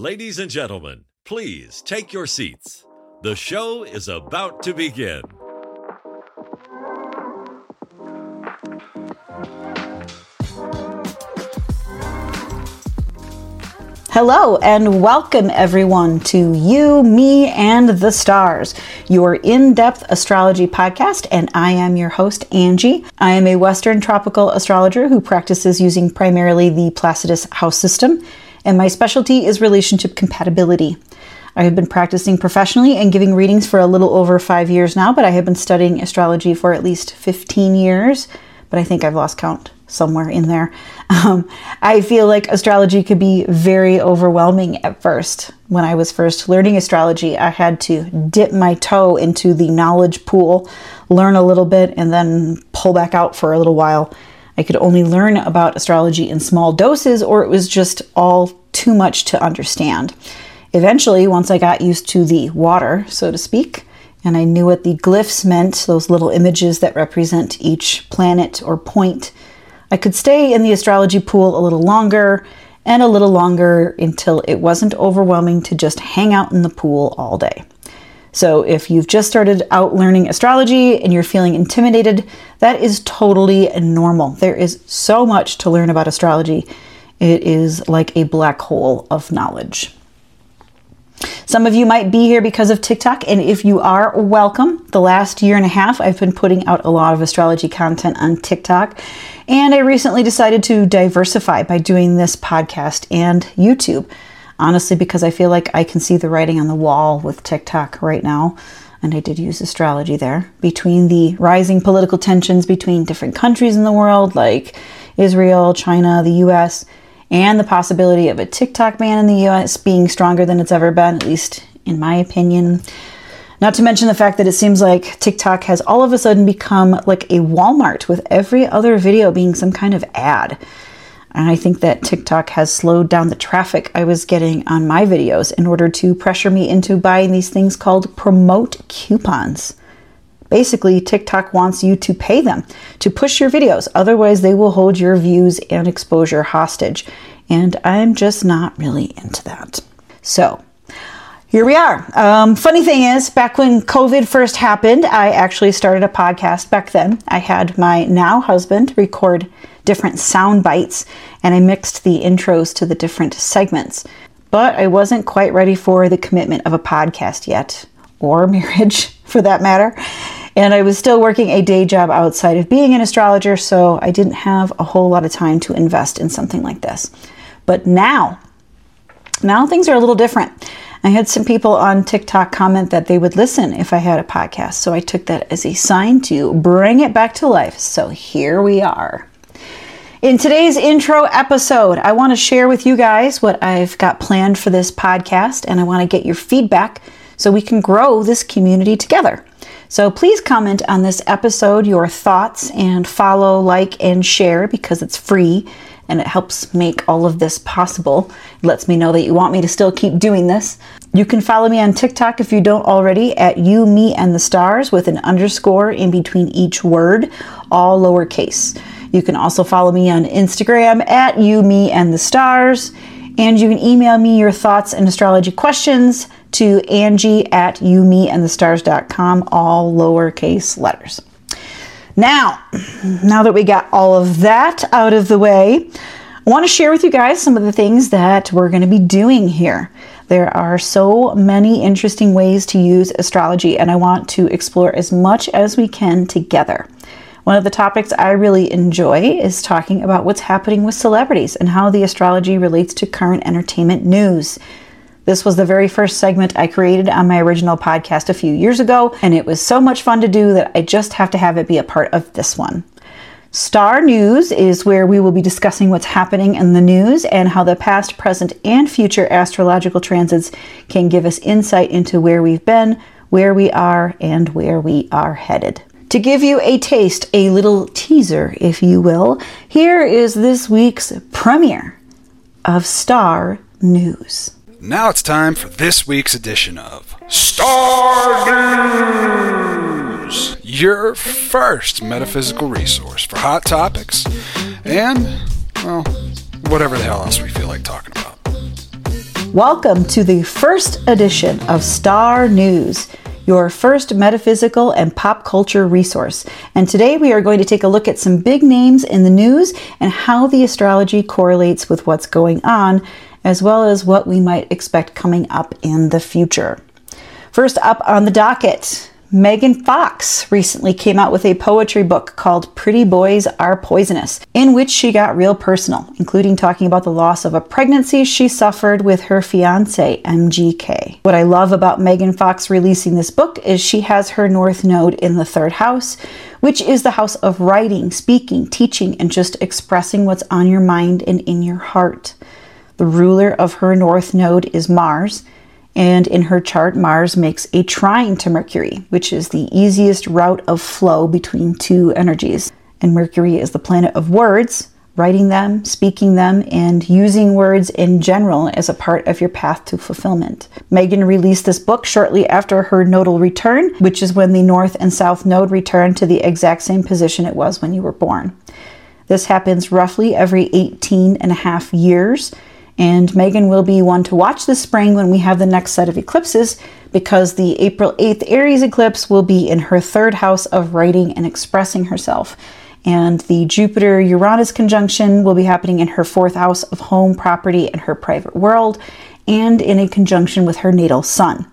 Ladies and gentlemen, please take your seats. The show is about to begin. Hello and welcome everyone to You, Me, and the Stars, your in depth astrology podcast. And I am your host, Angie. I am a Western tropical astrologer who practices using primarily the Placidus house system, and my specialty is relationship compatibility. I have been practicing professionally and giving readings for a little over five years now, but I have been studying astrology for at least 15 years, but I think I've lost count somewhere in there. Um, I feel like astrology could be very overwhelming at first. When I was first learning astrology, I had to dip my toe into the knowledge pool, learn a little bit, and then pull back out for a little while. I could only learn about astrology in small doses, or it was just all too much to understand. Eventually, once I got used to the water, so to speak, and I knew what the glyphs meant, those little images that represent each planet or point, I could stay in the astrology pool a little longer and a little longer until it wasn't overwhelming to just hang out in the pool all day. So, if you've just started out learning astrology and you're feeling intimidated, that is totally normal. There is so much to learn about astrology. It is like a black hole of knowledge. Some of you might be here because of TikTok, and if you are, welcome. The last year and a half, I've been putting out a lot of astrology content on TikTok, and I recently decided to diversify by doing this podcast and YouTube. Honestly, because I feel like I can see the writing on the wall with TikTok right now, and I did use astrology there. Between the rising political tensions between different countries in the world, like Israel, China, the US, and the possibility of a TikTok ban in the US being stronger than it's ever been, at least in my opinion. Not to mention the fact that it seems like TikTok has all of a sudden become like a Walmart with every other video being some kind of ad. And I think that TikTok has slowed down the traffic I was getting on my videos in order to pressure me into buying these things called promote coupons. Basically, TikTok wants you to pay them to push your videos, otherwise, they will hold your views and exposure hostage. And I'm just not really into that. So, here we are. Um, funny thing is, back when COVID first happened, I actually started a podcast back then. I had my now husband record different sound bites and I mixed the intros to the different segments. But I wasn't quite ready for the commitment of a podcast yet, or marriage for that matter. And I was still working a day job outside of being an astrologer, so I didn't have a whole lot of time to invest in something like this. But now, now things are a little different. I had some people on TikTok comment that they would listen if I had a podcast, so I took that as a sign to bring it back to life. So here we are. In today's intro episode, I want to share with you guys what I've got planned for this podcast, and I want to get your feedback so we can grow this community together. So please comment on this episode your thoughts and follow, like, and share because it's free and it helps make all of this possible. It lets me know that you want me to still keep doing this. You can follow me on TikTok if you don't already at you, me, and the stars with an underscore in between each word, all lowercase. You can also follow me on Instagram at you, me, and the stars. And you can email me your thoughts and astrology questions to Angie at youmeandthestars.com, all lowercase letters. Now, now that we got all of that out of the way, I want to share with you guys some of the things that we're going to be doing here. There are so many interesting ways to use astrology, and I want to explore as much as we can together. One of the topics I really enjoy is talking about what's happening with celebrities and how the astrology relates to current entertainment news. This was the very first segment I created on my original podcast a few years ago, and it was so much fun to do that I just have to have it be a part of this one. Star News is where we will be discussing what's happening in the news and how the past, present, and future astrological transits can give us insight into where we've been, where we are, and where we are headed. To give you a taste, a little teaser, if you will, here is this week's premiere of Star News. Now it's time for this week's edition of Star News, your first metaphysical resource for hot topics and, well, whatever the hell else we feel like talking about. Welcome to the first edition of Star News, your first metaphysical and pop culture resource. And today we are going to take a look at some big names in the news and how the astrology correlates with what's going on, as well as what we might expect coming up in the future. First up on the docket, Megan Fox recently came out with a poetry book called Pretty Boys Are Poisonous, in which she got real personal, including talking about the loss of a pregnancy she suffered with her fiance, MGK. What I love about Megan Fox releasing this book is she has her North Node in the third house, which is the house of writing, speaking, teaching, and just expressing what's on your mind and in your heart. The ruler of her North Node is Mars and in her chart, Mars makes a trine to Mercury, which is the easiest route of flow between two energies. And Mercury is the planet of words, writing them, speaking them, and using words in general as a part of your path to fulfillment. Megan released this book shortly after her nodal return, which is when the North and South node return to the exact same position it was when you were born. This happens roughly every 18 and a half years and Megan will be one to watch this spring when we have the next set of eclipses because the April 8th Aries eclipse will be in her third house of writing and expressing herself. And the Jupiter Uranus conjunction will be happening in her fourth house of home, property, and her private world, and in a conjunction with her natal sun.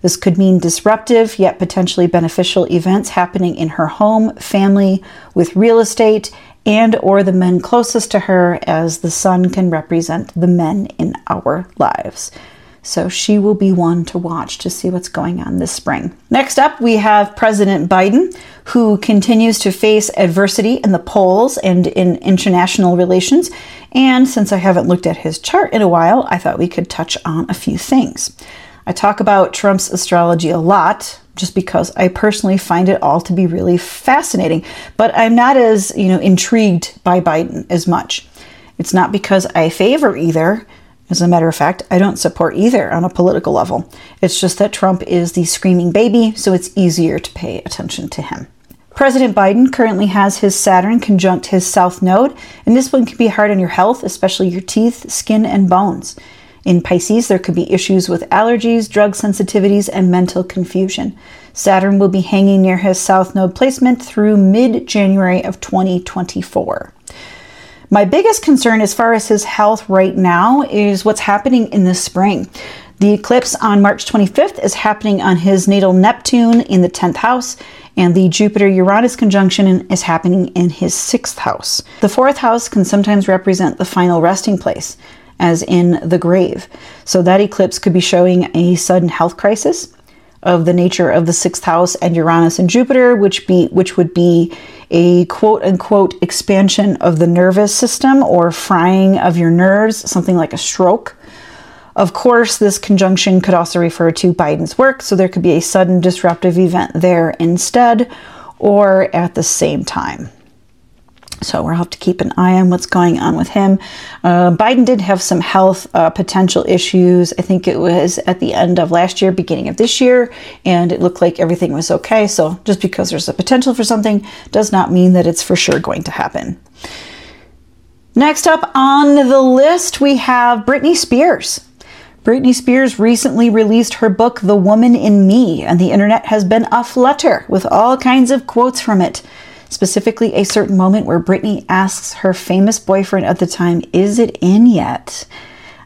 This could mean disruptive yet potentially beneficial events happening in her home, family, with real estate, and or the men closest to her as the sun can represent the men in our lives. So she will be one to watch to see what's going on this spring. Next up, we have President Biden, who continues to face adversity in the polls and in international relations. And since I haven't looked at his chart in a while, I thought we could touch on a few things. I talk about Trump's astrology a lot, just because I personally find it all to be really fascinating. But I'm not as, you know, intrigued by Biden as much. It's not because I favor either. As a matter of fact, I don't support either on a political level. It's just that Trump is the screaming baby, so it's easier to pay attention to him. President Biden currently has his Saturn conjunct his South Node, and this one can be hard on your health, especially your teeth, skin, and bones. In Pisces, there could be issues with allergies, drug sensitivities, and mental confusion. Saturn will be hanging near his south node placement through mid January of 2024. My biggest concern as far as his health right now is what's happening in the spring. The eclipse on March 25th is happening on his natal Neptune in the 10th house, and the Jupiter Uranus conjunction is happening in his 6th house. The 4th house can sometimes represent the final resting place as in the grave. So that eclipse could be showing a sudden health crisis of the nature of the sixth house and Uranus and Jupiter, which be which would be a quote unquote expansion of the nervous system or frying of your nerves, something like a stroke. Of course, this conjunction could also refer to Biden's work, so there could be a sudden disruptive event there instead or at the same time. So we'll have to keep an eye on what's going on with him. Uh, Biden did have some health uh, potential issues. I think it was at the end of last year, beginning of this year, and it looked like everything was okay. So just because there's a potential for something does not mean that it's for sure going to happen. Next up on the list, we have Britney Spears. Britney Spears recently released her book, The Woman in Me, and the internet has been aflutter with all kinds of quotes from it specifically a certain moment where Britney asks her famous boyfriend at the time, Is it in yet?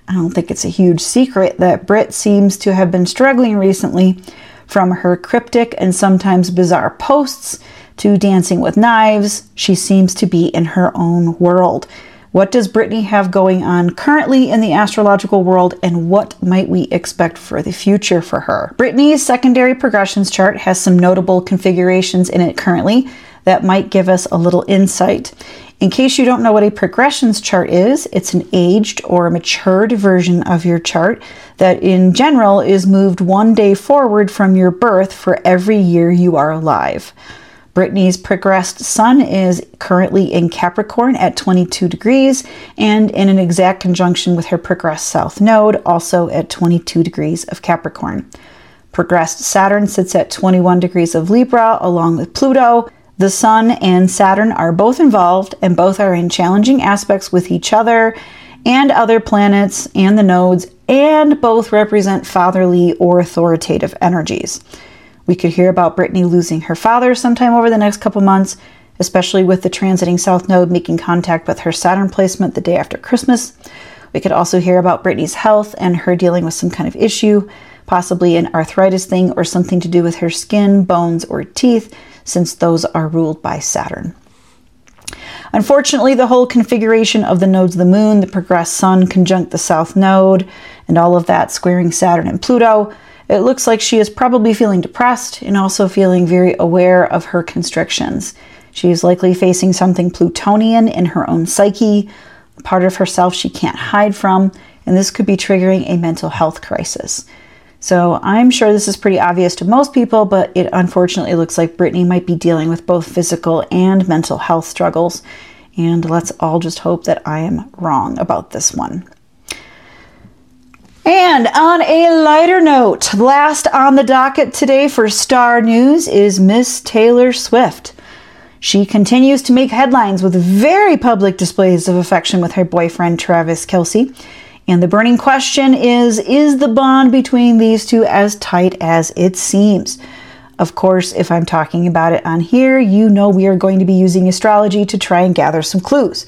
I don't think it's a huge secret that Brit seems to have been struggling recently from her cryptic and sometimes bizarre posts to dancing with knives. She seems to be in her own world. What does Britney have going on currently in the astrological world, and what might we expect for the future for her? Britney's secondary progressions chart has some notable configurations in it currently that might give us a little insight. In case you don't know what a progressions chart is, it's an aged or matured version of your chart that, in general, is moved one day forward from your birth for every year you are alive. Britney's progressed sun is currently in Capricorn at 22 degrees and in an exact conjunction with her progressed south node, also at 22 degrees of Capricorn. Progressed Saturn sits at 21 degrees of Libra along with Pluto. The Sun and Saturn are both involved and both are in challenging aspects with each other and other planets and the nodes and both represent fatherly or authoritative energies. We could hear about Britney losing her father sometime over the next couple months, especially with the transiting South Node making contact with her Saturn placement the day after Christmas. We could also hear about Britney's health and her dealing with some kind of issue, possibly an arthritis thing or something to do with her skin, bones, or teeth, since those are ruled by Saturn. Unfortunately, the whole configuration of the nodes of the moon, the progressed sun conjunct the south node, and all of that squaring Saturn and Pluto, it looks like she is probably feeling depressed and also feeling very aware of her constrictions. She is likely facing something Plutonian in her own psyche, part of herself she can't hide from, and this could be triggering a mental health crisis. So I'm sure this is pretty obvious to most people, but it unfortunately looks like Britney might be dealing with both physical and mental health struggles. And let's all just hope that I am wrong about this one. And on a lighter note, last on the docket today for Star News is Miss Taylor Swift. She continues to make headlines with very public displays of affection with her boyfriend Travis Kelce. And the burning question is Is the bond between these two as tight as it seems? Of course, if I'm talking about it on here, you know we are going to be using astrology to try and gather some clues.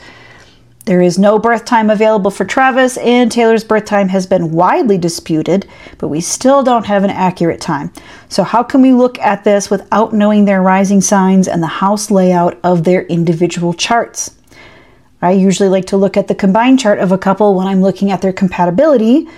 There is no birth time available for Travis, and Taylor's birth time has been widely disputed, but we still don't have an accurate time. So, how can we look at this without knowing their rising signs and the house layout of their individual charts? I usually like to look at the combined chart of a couple when I'm looking at their compatibility,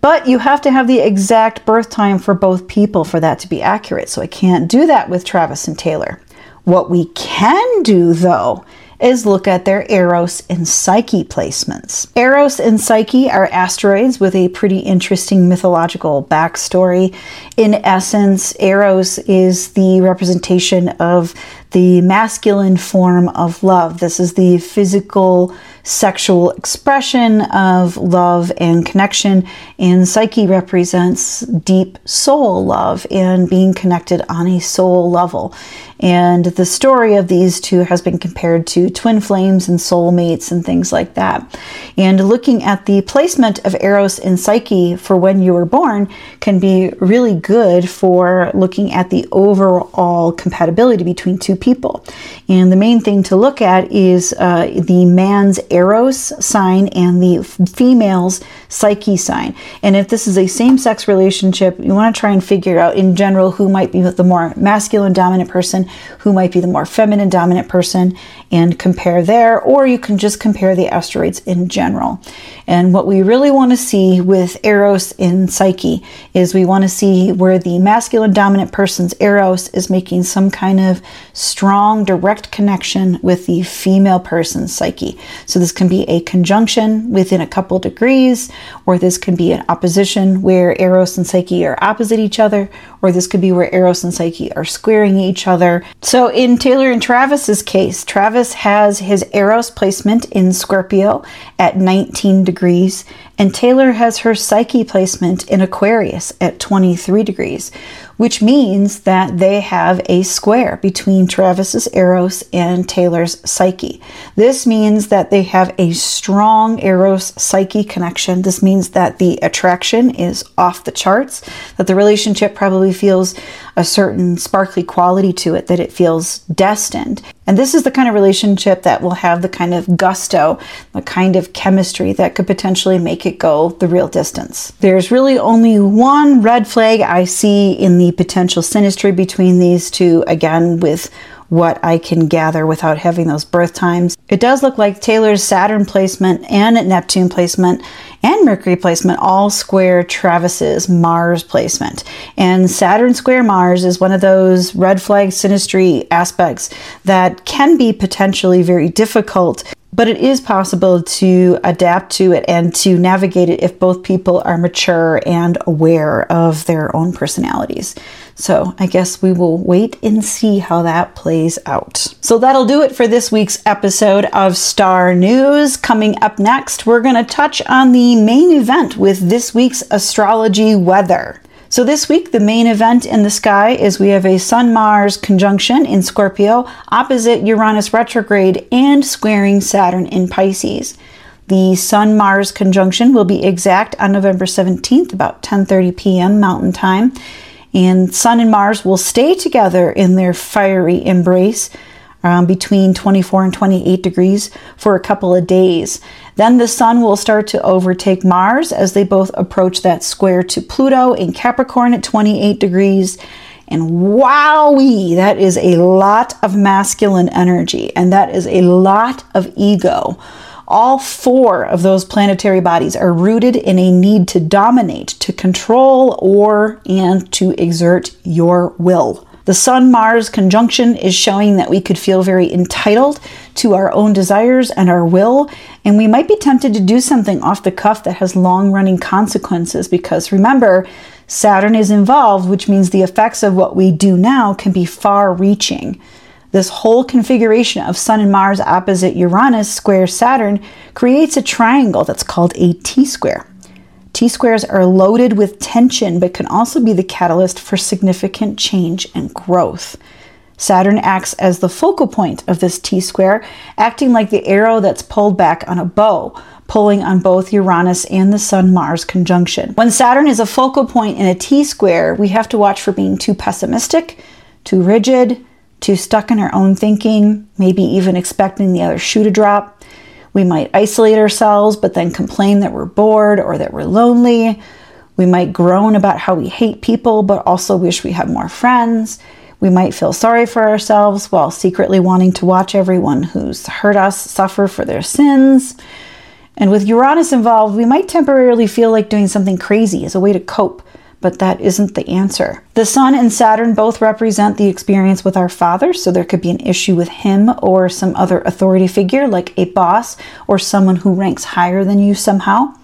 but you have to have the exact birth time for both people for that to be accurate. So I can't do that with Travis and Taylor. What we can do though is look at their Eros and Psyche placements. Eros and Psyche are asteroids with a pretty interesting mythological backstory. In essence, Eros is the representation of the masculine form of love. This is the physical, sexual expression of love and connection. And Psyche represents deep soul love and being connected on a soul level. And the story of these two has been compared to twin flames and soulmates and things like that. And looking at the placement of Eros and Psyche for when you were born can be really good for looking at the overall compatibility between two people. And the main thing to look at is uh, the man's Eros sign and the female's Psyche sign. And if this is a same sex relationship, you want to try and figure out in general who might be the more masculine dominant person who might be the more feminine dominant person and compare there, or you can just compare the asteroids in general. And what we really want to see with Eros in Psyche is we want to see where the masculine dominant person's Eros is making some kind of strong direct connection with the female person's Psyche. So this can be a conjunction within a couple degrees, or this can be an opposition where Eros and Psyche are opposite each other, or this could be where Eros and Psyche are squaring each other. So in Taylor and Travis's case, Travis has his Eros placement in Scorpio at 19 degrees, and Taylor has her Psyche placement in Aquarius at 23 degrees, which means that they have a square between Travis's Eros and Taylor's Psyche. This means that they have a strong Eros Psyche connection. This means that the attraction is off the charts, that the relationship probably feels a certain sparkly quality to it, that it feels destined. And this is the kind of relationship that will have the kind of gusto, the kind of chemistry that could potentially make it go the real distance. There's really only one red flag I see in the potential synastry between these two, again, with what I can gather without having those birth times. It does look like Taylor's Saturn placement and Neptune placement and Mercury placement all square Travis's Mars placement. And Saturn square Mars is one of those red flag synastry aspects that can be potentially very difficult but it is possible to adapt to it and to navigate it if both people are mature and aware of their own personalities. So I guess we will wait and see how that plays out. So that'll do it for this week's episode of Star News. Coming up next, we're going to touch on the main event with this week's astrology weather. So, this week, the main event in the sky is we have a Sun Mars conjunction in Scorpio opposite Uranus retrograde and squaring Saturn in Pisces. The Sun Mars conjunction will be exact on November 17th, about 10:30 p.m. Mountain Time. And Sun and Mars will stay together in their fiery embrace um, between 24 and 28 degrees for a couple of days. Then the Sun will start to overtake Mars as they both approach that square to Pluto in Capricorn at 28 degrees. And wowee, that is a lot of masculine energy and that is a lot of ego. All four of those planetary bodies are rooted in a need to dominate, to control, or and to exert your will. The Sun Mars conjunction is showing that we could feel very entitled to our own desires and our will, and we might be tempted to do something off the cuff that has long running consequences because remember, Saturn is involved, which means the effects of what we do now can be far reaching. This whole configuration of Sun and Mars opposite Uranus square Saturn creates a triangle that's called a T square. T squares are loaded with tension but can also be the catalyst for significant change and growth. Saturn acts as the focal point of this T square, acting like the arrow that's pulled back on a bow, pulling on both Uranus and the Sun Mars conjunction. When Saturn is a focal point in a T square, we have to watch for being too pessimistic, too rigid, too stuck in our own thinking, maybe even expecting the other shoe to drop. We might isolate ourselves, but then complain that we're bored or that we're lonely. We might groan about how we hate people, but also wish we had more friends. We might feel sorry for ourselves while secretly wanting to watch everyone who's hurt us suffer for their sins. And with Uranus involved, we might temporarily feel like doing something crazy as a way to cope but that isn't the answer. The Sun and Saturn both represent the experience with our father, so there could be an issue with him or some other authority figure like a boss or someone who ranks higher than you somehow.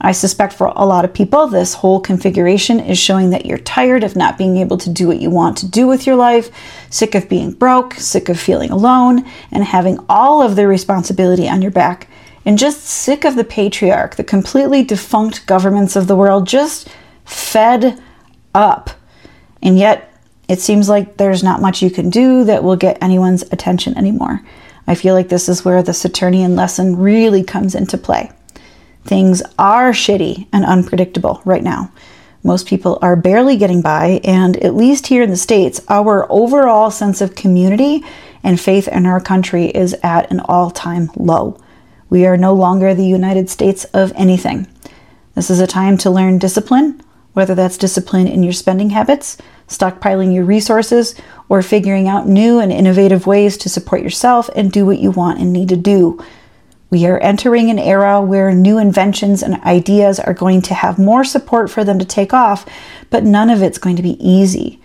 I suspect for a lot of people, this whole configuration is showing that you're tired of not being able to do what you want to do with your life, sick of being broke, sick of feeling alone, and having all of the responsibility on your back, and just sick of the patriarch, the completely defunct governments of the world just fed up. And yet, it seems like there's not much you can do that will get anyone's attention anymore. I feel like this is where the Saturnian lesson really comes into play. Things are shitty and unpredictable right now. Most people are barely getting by, and at least here in the States, our overall sense of community and faith in our country is at an all time low. We are no longer the United States of anything. This is a time to learn discipline, whether that's discipline in your spending habits, stockpiling your resources, or figuring out new and innovative ways to support yourself and do what you want and need to do. We are entering an era where new inventions and ideas are going to have more support for them to take off, but none of it's going to be easy.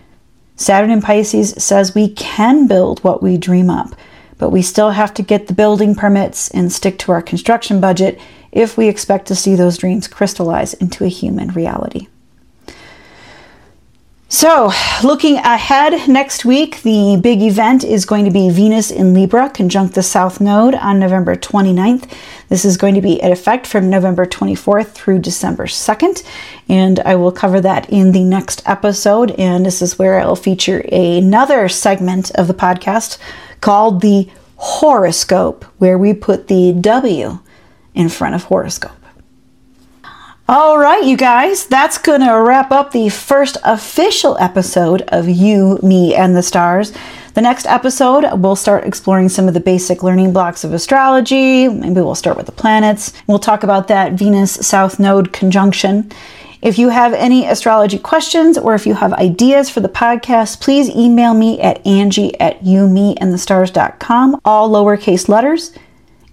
Saturn in Pisces says we can build what we dream up, but we still have to get the building permits and stick to our construction budget if we expect to see those dreams crystallize into a human reality. So, looking ahead next week, the big event is going to be Venus in Libra conjunct the South Node on November 29th. This is going to be in effect from November 24th through December 2nd, and I will cover that in the next episode. And this is where I'll feature another segment of the podcast called the horoscope, where we put the W in front of horoscope. All right, you guys, that's going to wrap up the first official episode of You, Me, and the Stars. The next episode, we'll start exploring some of the basic learning blocks of astrology. Maybe we'll start with the planets. We'll talk about that Venus South Node conjunction. If you have any astrology questions or if you have ideas for the podcast, please email me at angie at youmeandthestars.com, all lowercase letters.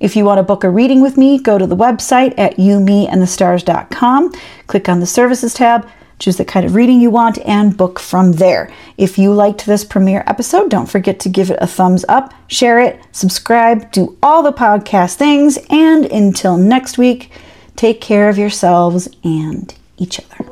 If you want to book a reading with me, go to the website at youmeandthestars.com, click on the services tab, choose the kind of reading you want, and book from there. If you liked this premiere episode, don't forget to give it a thumbs up, share it, subscribe, do all the podcast things, and until next week, take care of yourselves and each other.